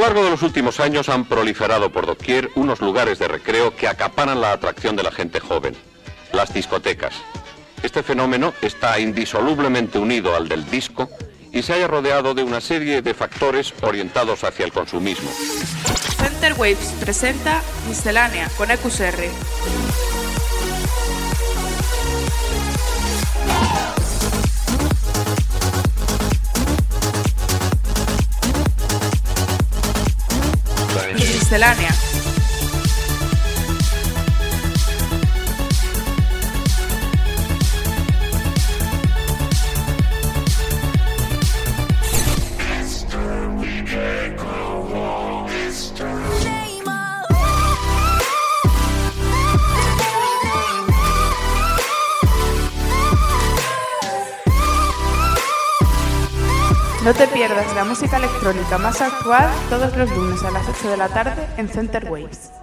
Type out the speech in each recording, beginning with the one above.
largo de los últimos años han proliferado por doquier unos lugares de recreo que acaparan la atracción de la gente joven, las discotecas. Este fenómeno está indisolublemente unido al del disco y se haya rodeado de una serie de factores orientados hacia el consumismo. Center Waves presenta Miscelánea con EQSR. Miscelánea. La música electrónica más actual todos los lunes a las 8 de la tarde en Center Waves.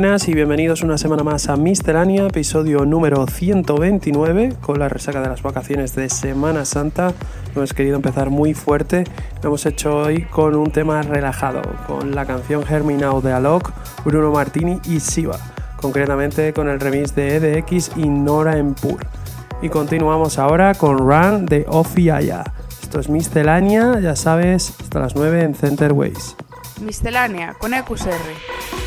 Buenas y bienvenidos una semana más a Miscelánea, episodio número 129, con la resaca de las vacaciones de Semana Santa. Hemos querido empezar muy fuerte, lo hemos hecho hoy con un tema relajado, con la canción Germinao de Alok, Bruno Martini y Siva, concretamente con el remix de EDX y Nora Empur. Y continuamos ahora con Run de Ofiaya. Esto es Miscelánea, ya sabes, hasta las 9 en Center Ways. Miscelánea con EQSR.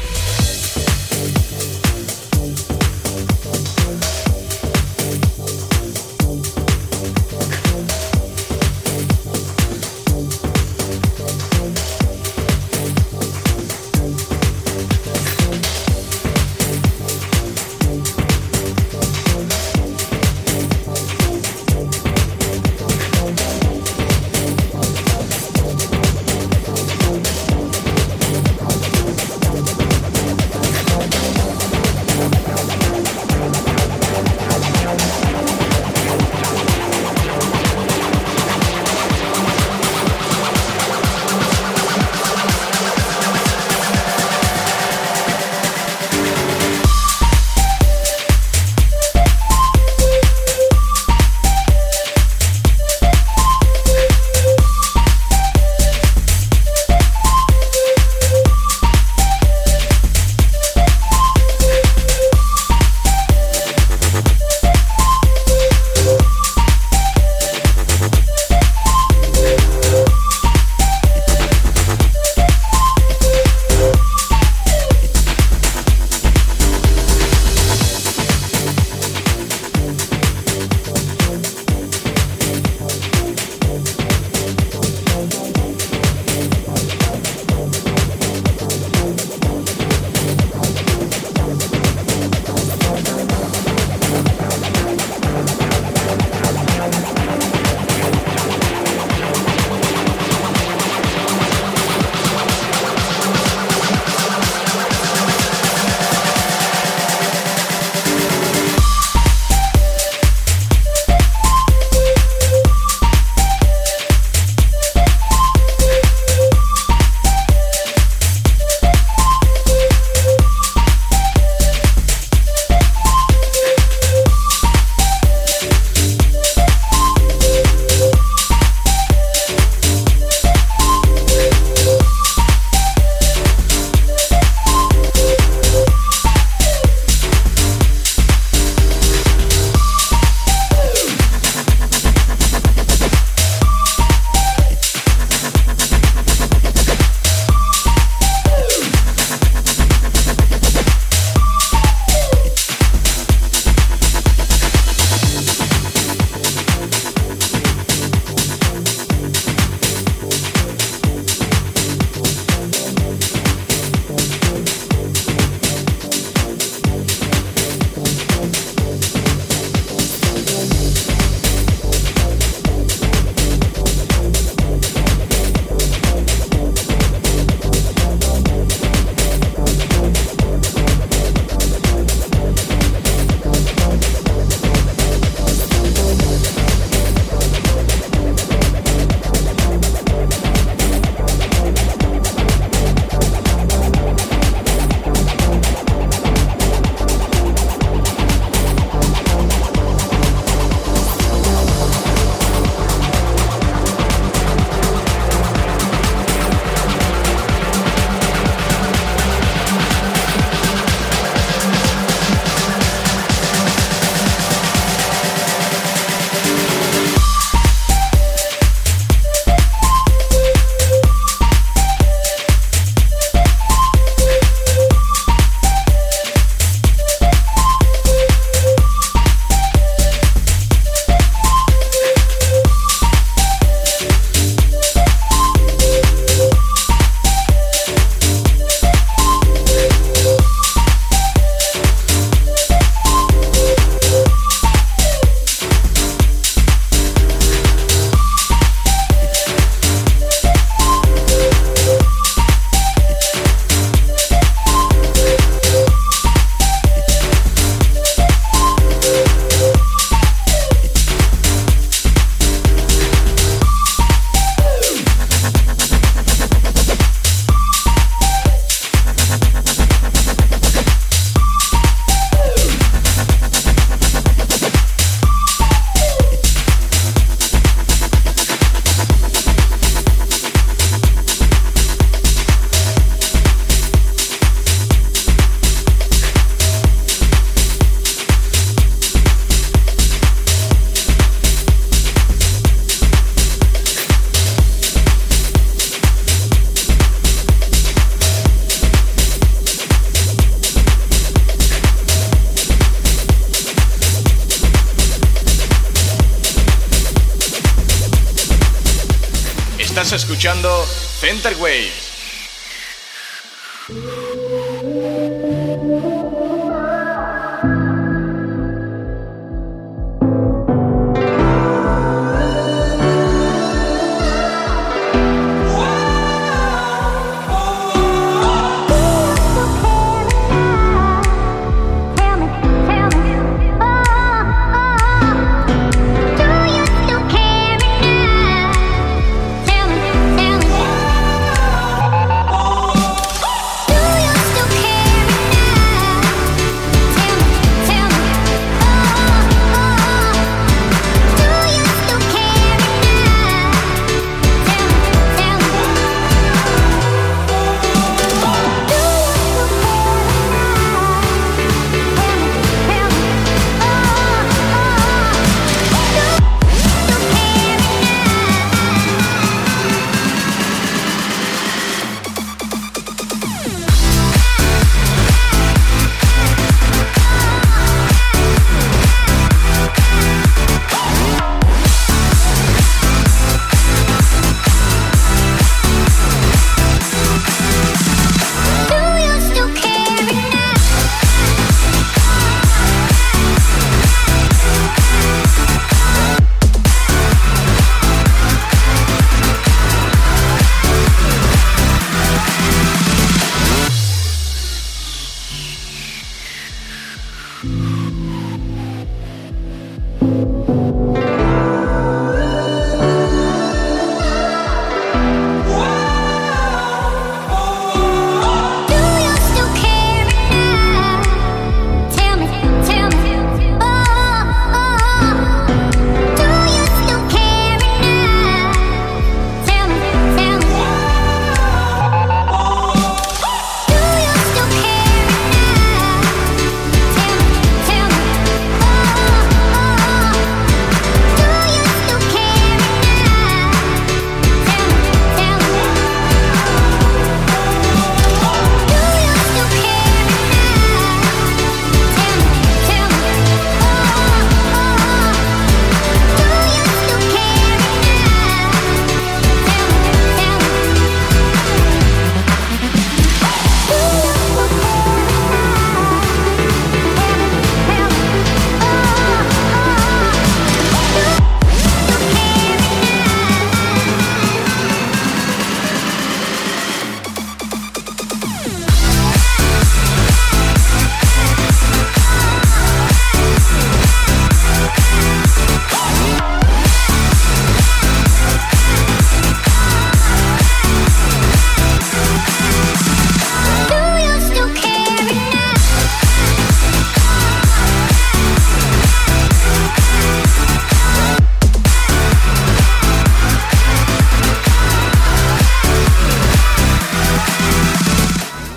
Escuchando Center Waves.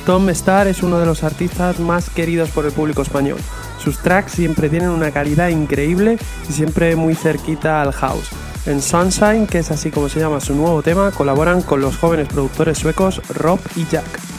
Tom Star es uno de los artistas más queridos por el público español. Sus tracks siempre tienen una calidad increíble y siempre muy cerquita al house. En Sunshine, que es así como se llama su nuevo tema, colaboran con los jóvenes productores suecos Rob y Jack.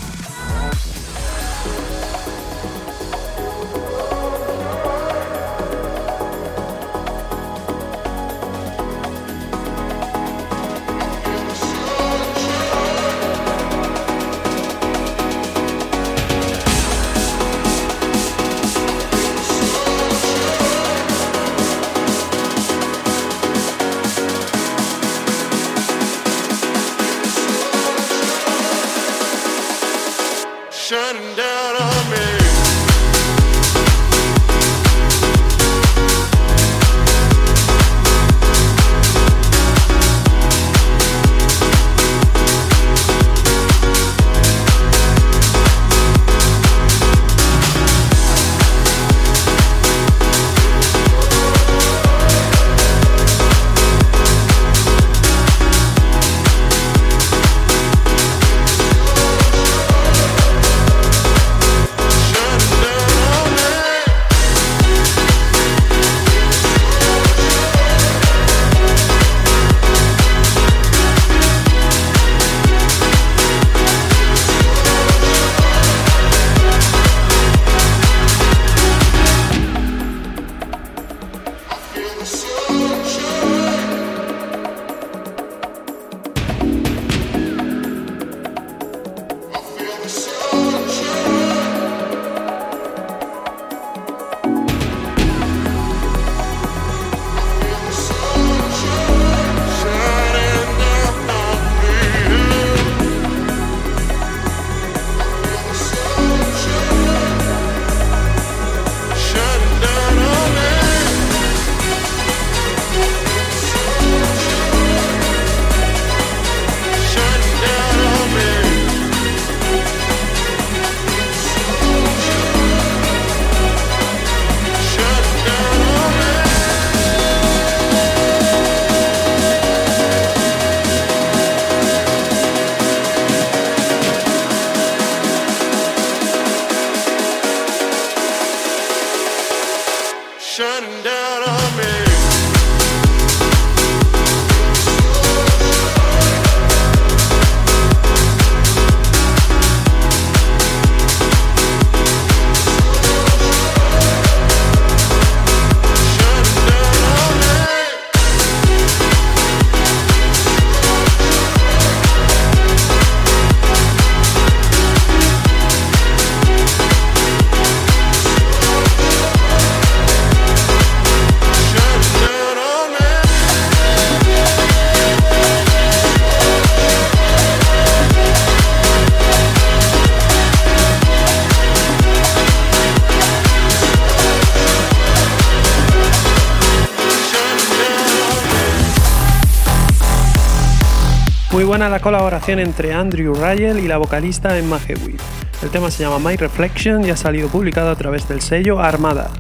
La colaboración entre Andrew Rayel y la vocalista Emma Hewitt. El tema se llama My Reflection y ha salido publicado a través del sello Armada.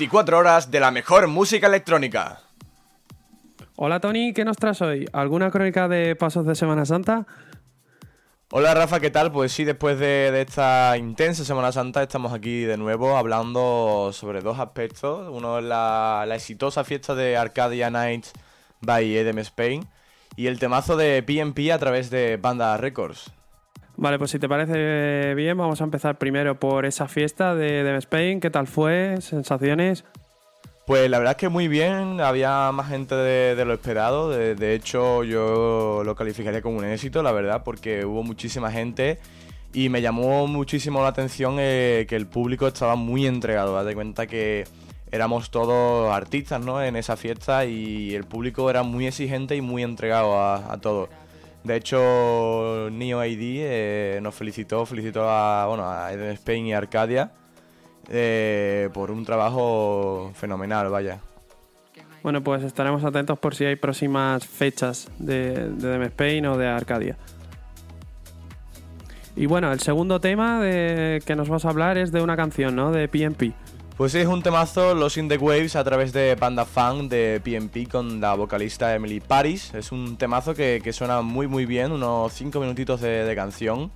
24 horas de la mejor música electrónica. Hola Tony, ¿qué nos traes hoy? ¿Alguna crónica de pasos de Semana Santa? Hola Rafa, ¿qué tal? Pues sí, después de, esta intensa Semana Santa estamos aquí de nuevo hablando sobre dos aspectos. Uno es la, exitosa fiesta de Arcadia Nights by Edem Spain y el temazo de PMP a través de Banda Records. Vale, pues si te parece bien, vamos a empezar primero por esa fiesta de Edem Spain. ¿Qué tal fue? ¿Sensaciones? Pues la verdad es que muy bien, había más gente de, lo esperado, de, hecho yo lo calificaría como un éxito, la verdad, porque hubo muchísima gente y me llamó muchísimo la atención eh, que el público estaba muy entregado, date cuenta que éramos todos artistas ¿no? en esa fiesta y el público era muy exigente y muy entregado a, todo. De hecho, Neo ID eh, nos felicitó, felicitó a, bueno, a Eden Spain y Arcadia eh, por un trabajo fenomenal, vaya. Bueno, pues estaremos atentos por si hay próximas fechas de, de Spain o de Arcadia. Y bueno, el segundo tema de que nos vas a hablar es de una canción, ¿no? De PMP. Pues es un temazo, Los In The Waves, a través de Panda Fan de PMP con la vocalista Emily Paris. Es un temazo que, suena muy muy bien, unos 5 minutitos de canción.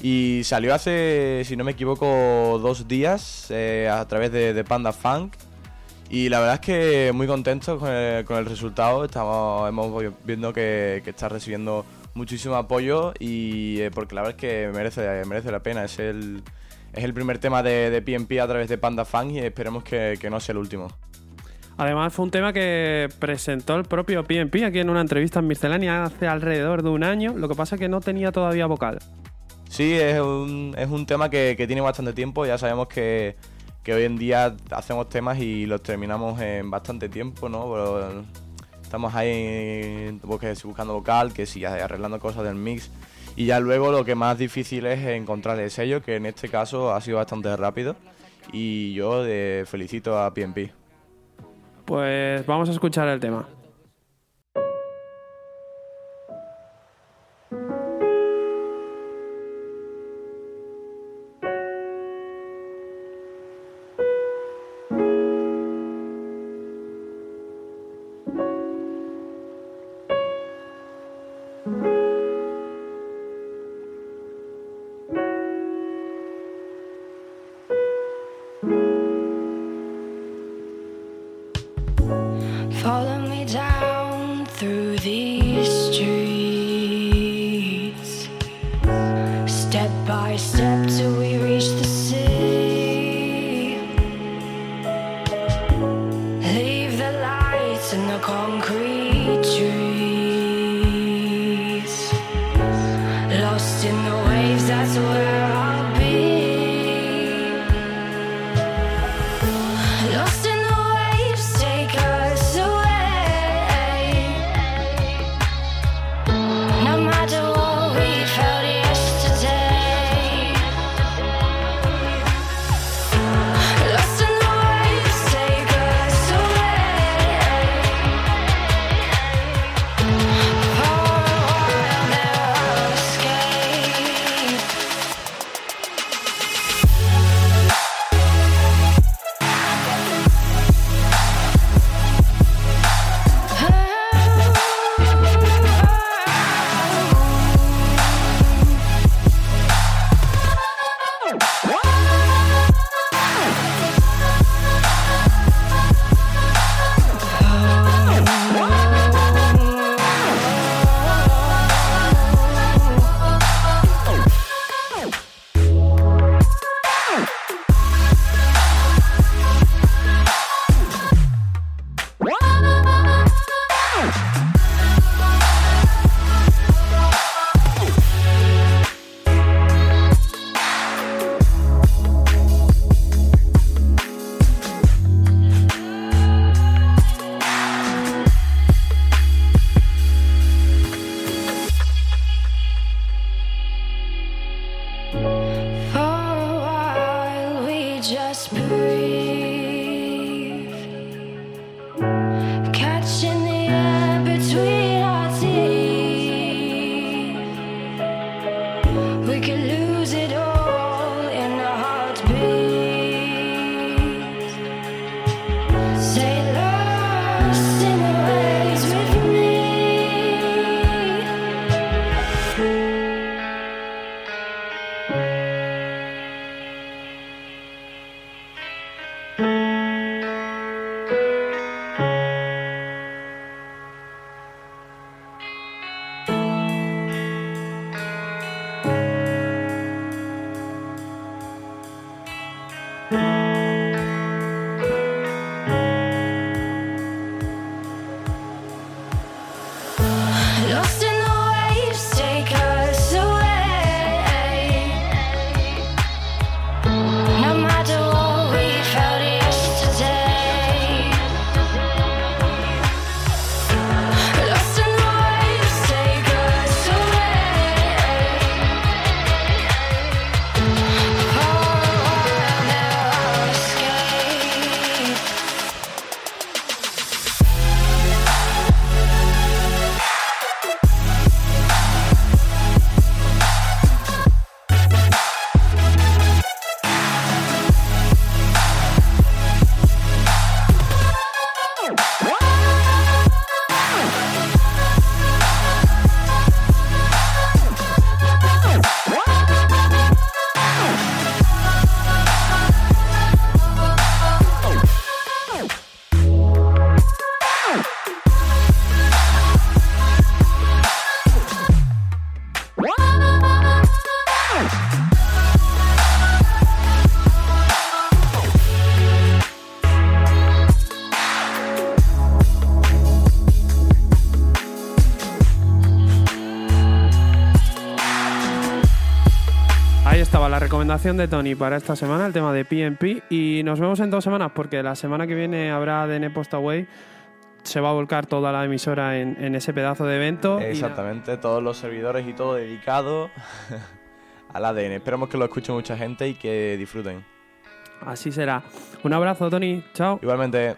Y salió hace, si no me equivoco, dos días eh, a través de, Panda Funk. Y la verdad es que muy contento con el, resultado. Estamos hemos viendo que, está recibiendo muchísimo apoyo y eh, porque la verdad es que merece, merece la pena. Es el, es el primer tema de, de PMP a través de Panda Funk y esperemos que, que no sea el último. Además fue un tema que presentó el propio PMP aquí en una entrevista en Miscelánea hace alrededor de un año. Lo que pasa es que no tenía todavía vocal. Sí, es un, es un tema que, tiene bastante tiempo. Ya sabemos que, hoy en día hacemos temas y los terminamos en bastante tiempo, ¿no? estamos ahí buscando vocal, que sí, arreglando cosas del mix. Y ya luego lo que más difícil es encontrar el sello, que en este caso ha sido bastante rápido. Y yo felicito a PNP. Pues vamos a escuchar el tema. Recomendación de Tony para esta semana, el tema de PNP. Y nos vemos en dos semanas, porque la semana que viene habrá DN Postaway. Se va a volcar toda la emisora en, ese pedazo de evento. Exactamente, todos los servidores y todo dedicado al ADN. Esperamos que lo escuche mucha gente y que disfruten. Así será. Un abrazo, Tony. Chao. Igualmente.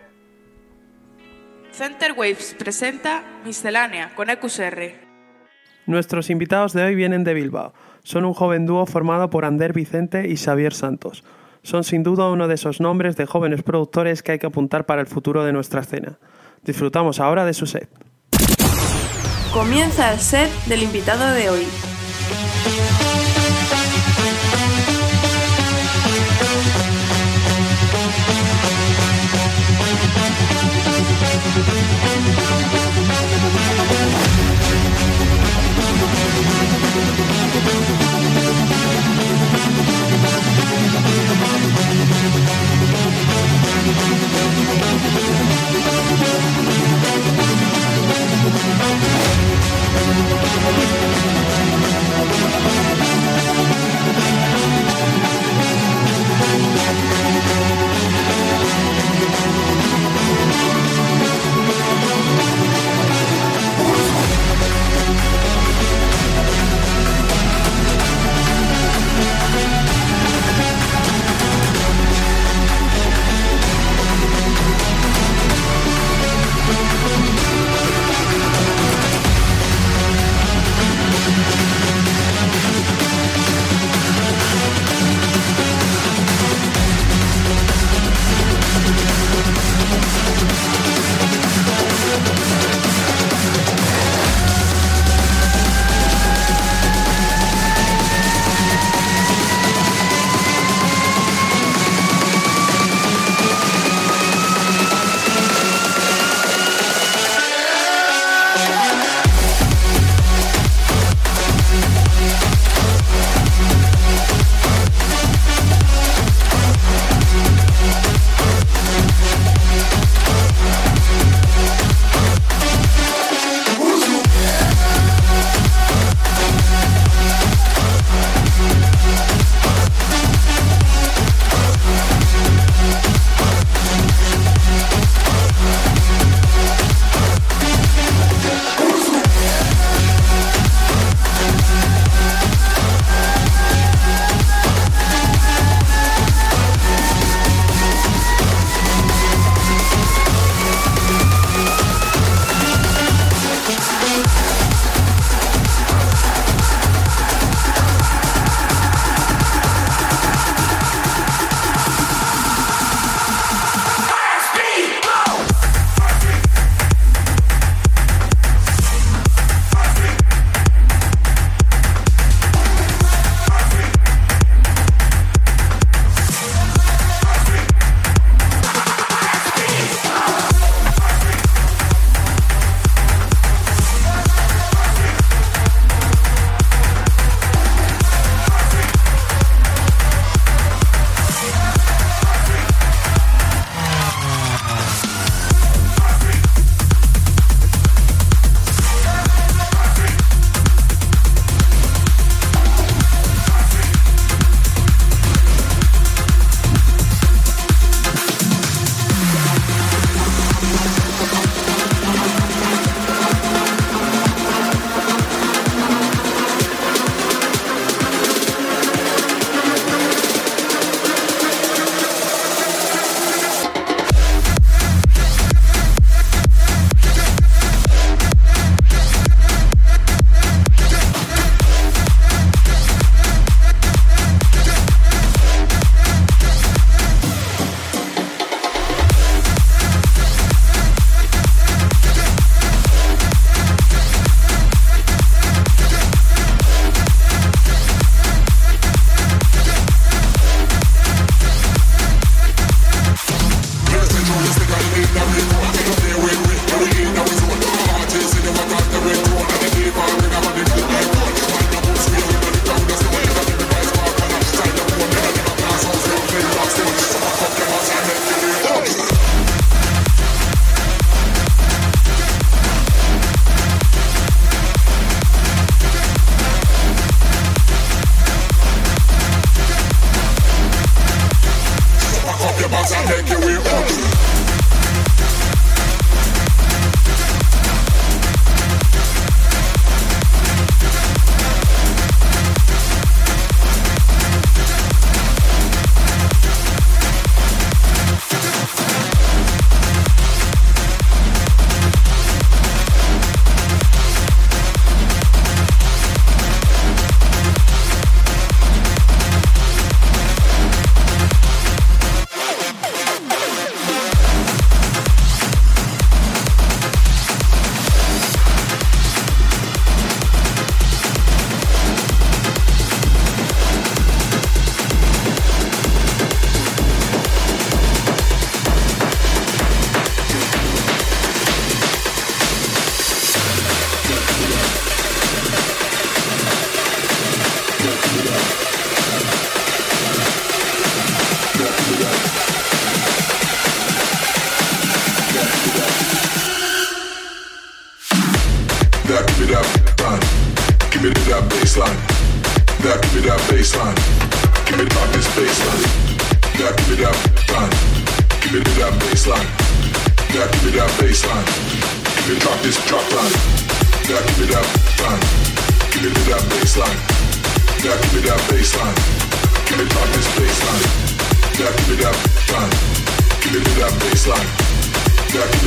Center Waves presenta Miscelánea con EQSR. Nuestros invitados de hoy vienen de Bilbao. Son un joven dúo formado por Ander Vicente y Xavier Santos. Son sin duda uno de esos nombres de jóvenes productores que hay que apuntar para el futuro de nuestra escena. Disfrutamos ahora de su set. Comienza el set del invitado de hoy.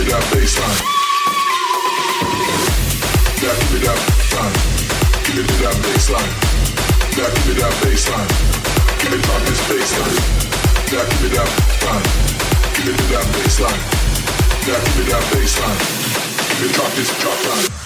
that bass line. Now give me that line. Give it to that bass line. Now give me that bass line. Give it pop this bass line. Now give me that line. Give it to that bass line. Now give me that bass line. Give it drop this drop line.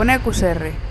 Miscelánea con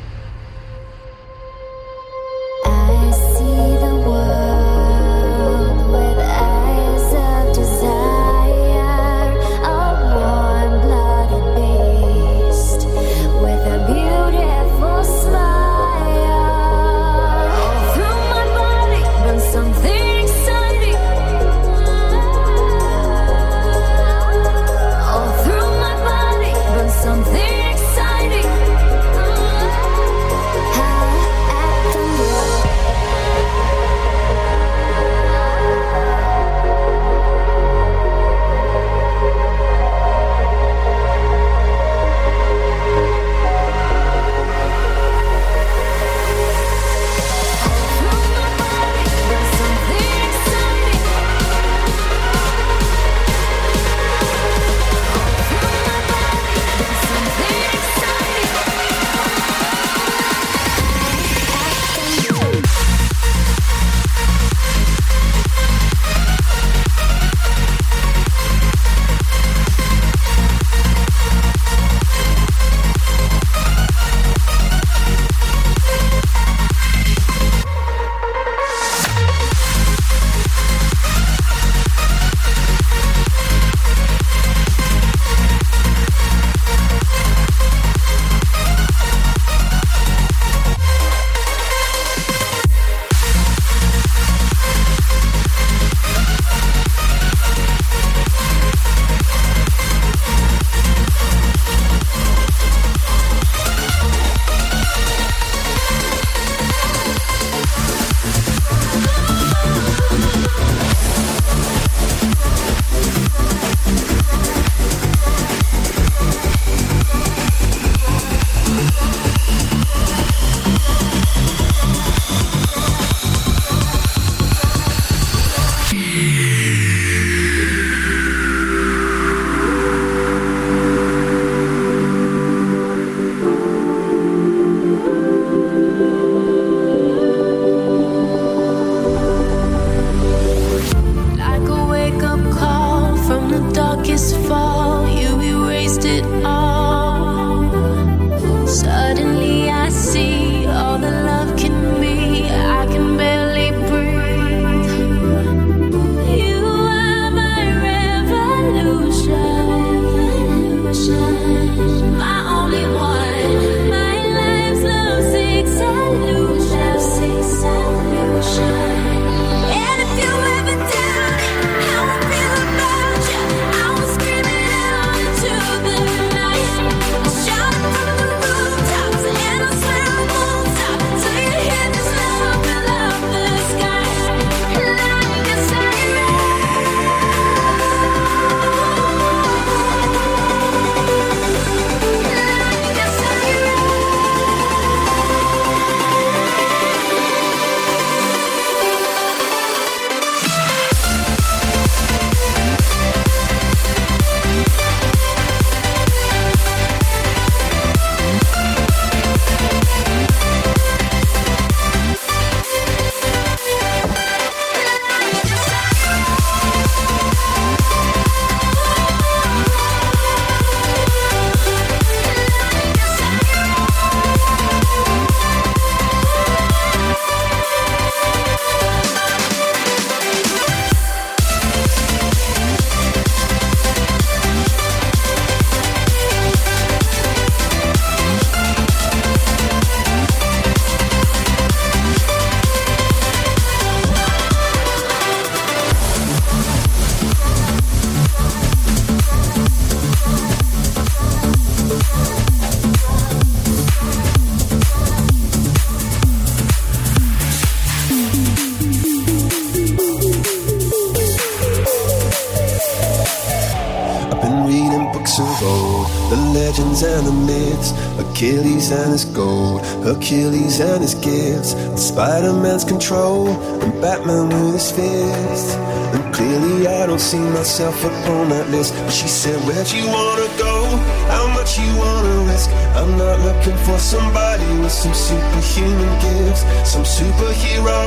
And his gold, Achilles and his gifts, Spider Man's control, and Batman with his fists. And clearly, I don't see myself upon that list. But she said, Where'd you wanna go? How much you wanna risk? I'm not looking for somebody with some superhuman gifts, some superhero,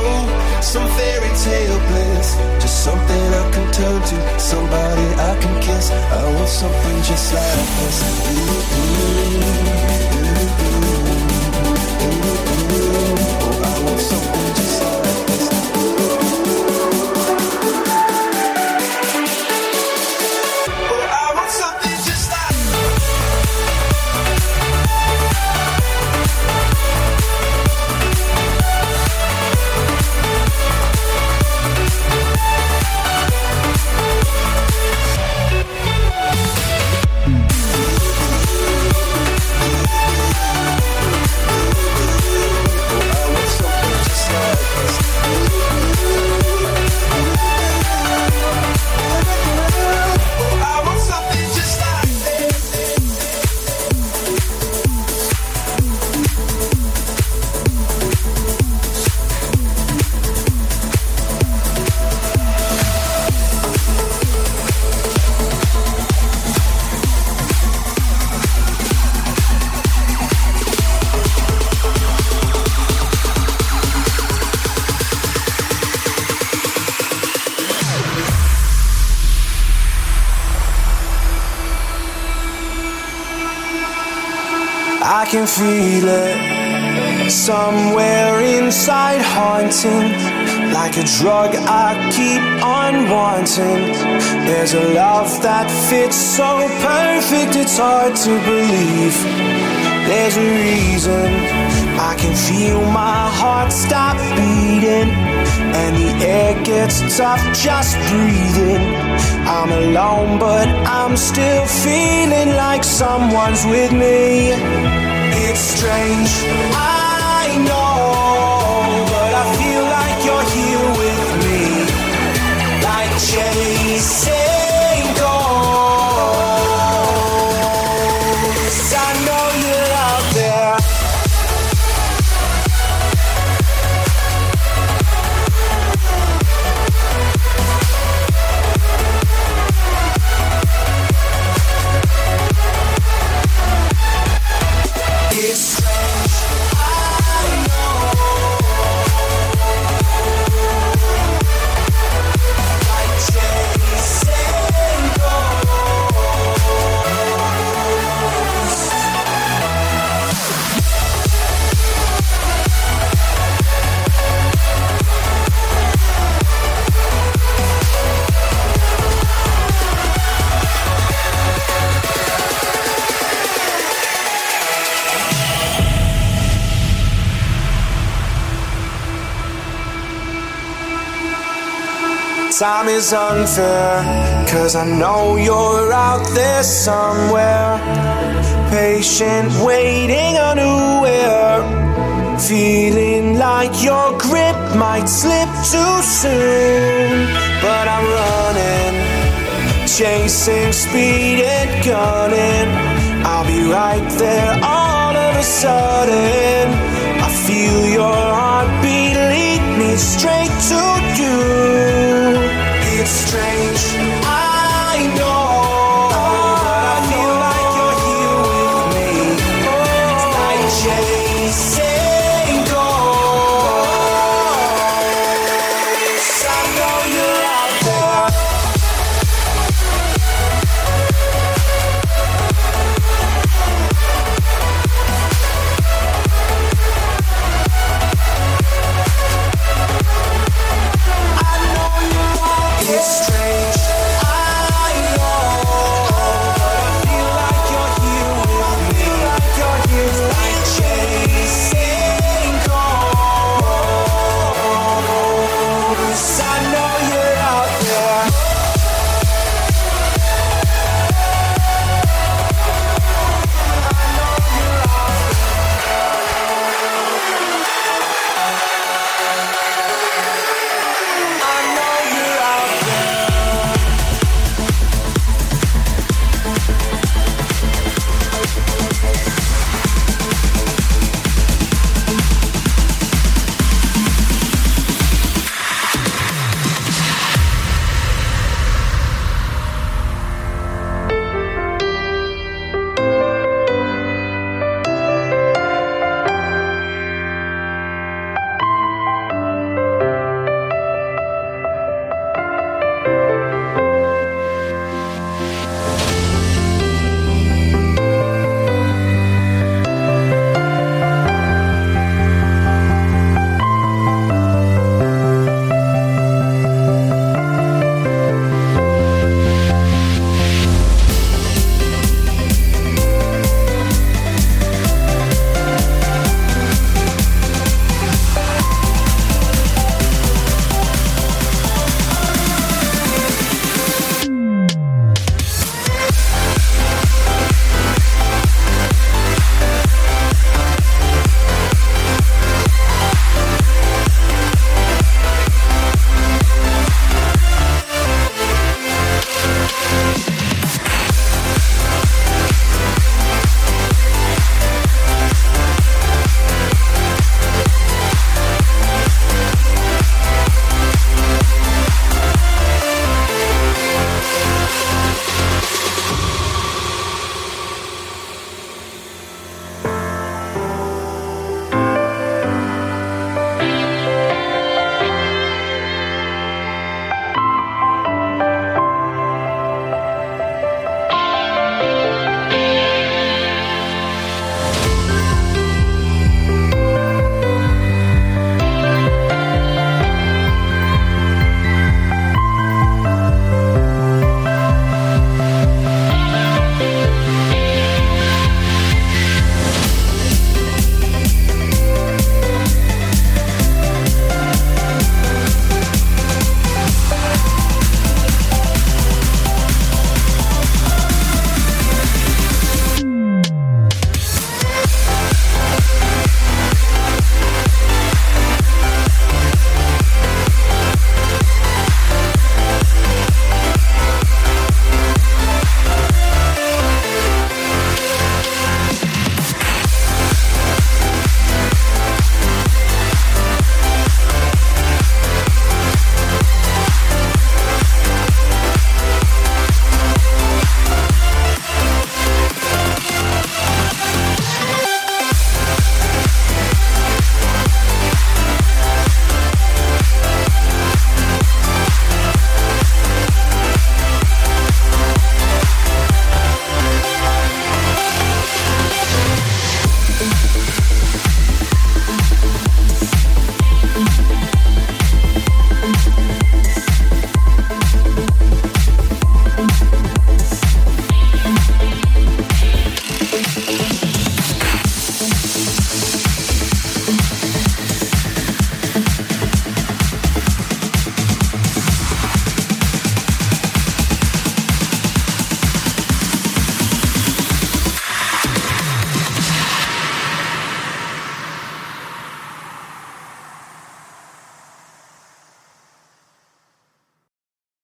some fairy tale bliss. Just something I can turn to, somebody I can kiss. I want something just like this. Ooh, ooh, ooh, can feel it somewhere inside, haunting like a drug I keep on wanting. There's a love that fits so perfect, it's hard to believe. There's a reason I can feel my heart stop beating, and the air gets tough just breathing. I'm alone, but I'm still feeling like someone's with me. Strange, I Time is unfair, cause I know you're out there somewhere. Patient, waiting unaware. Feeling like your grip might slip too soon. But I'm running, chasing speed and gunning. I'll be right there all of a sudden. I feel your heartbeat lead me straight to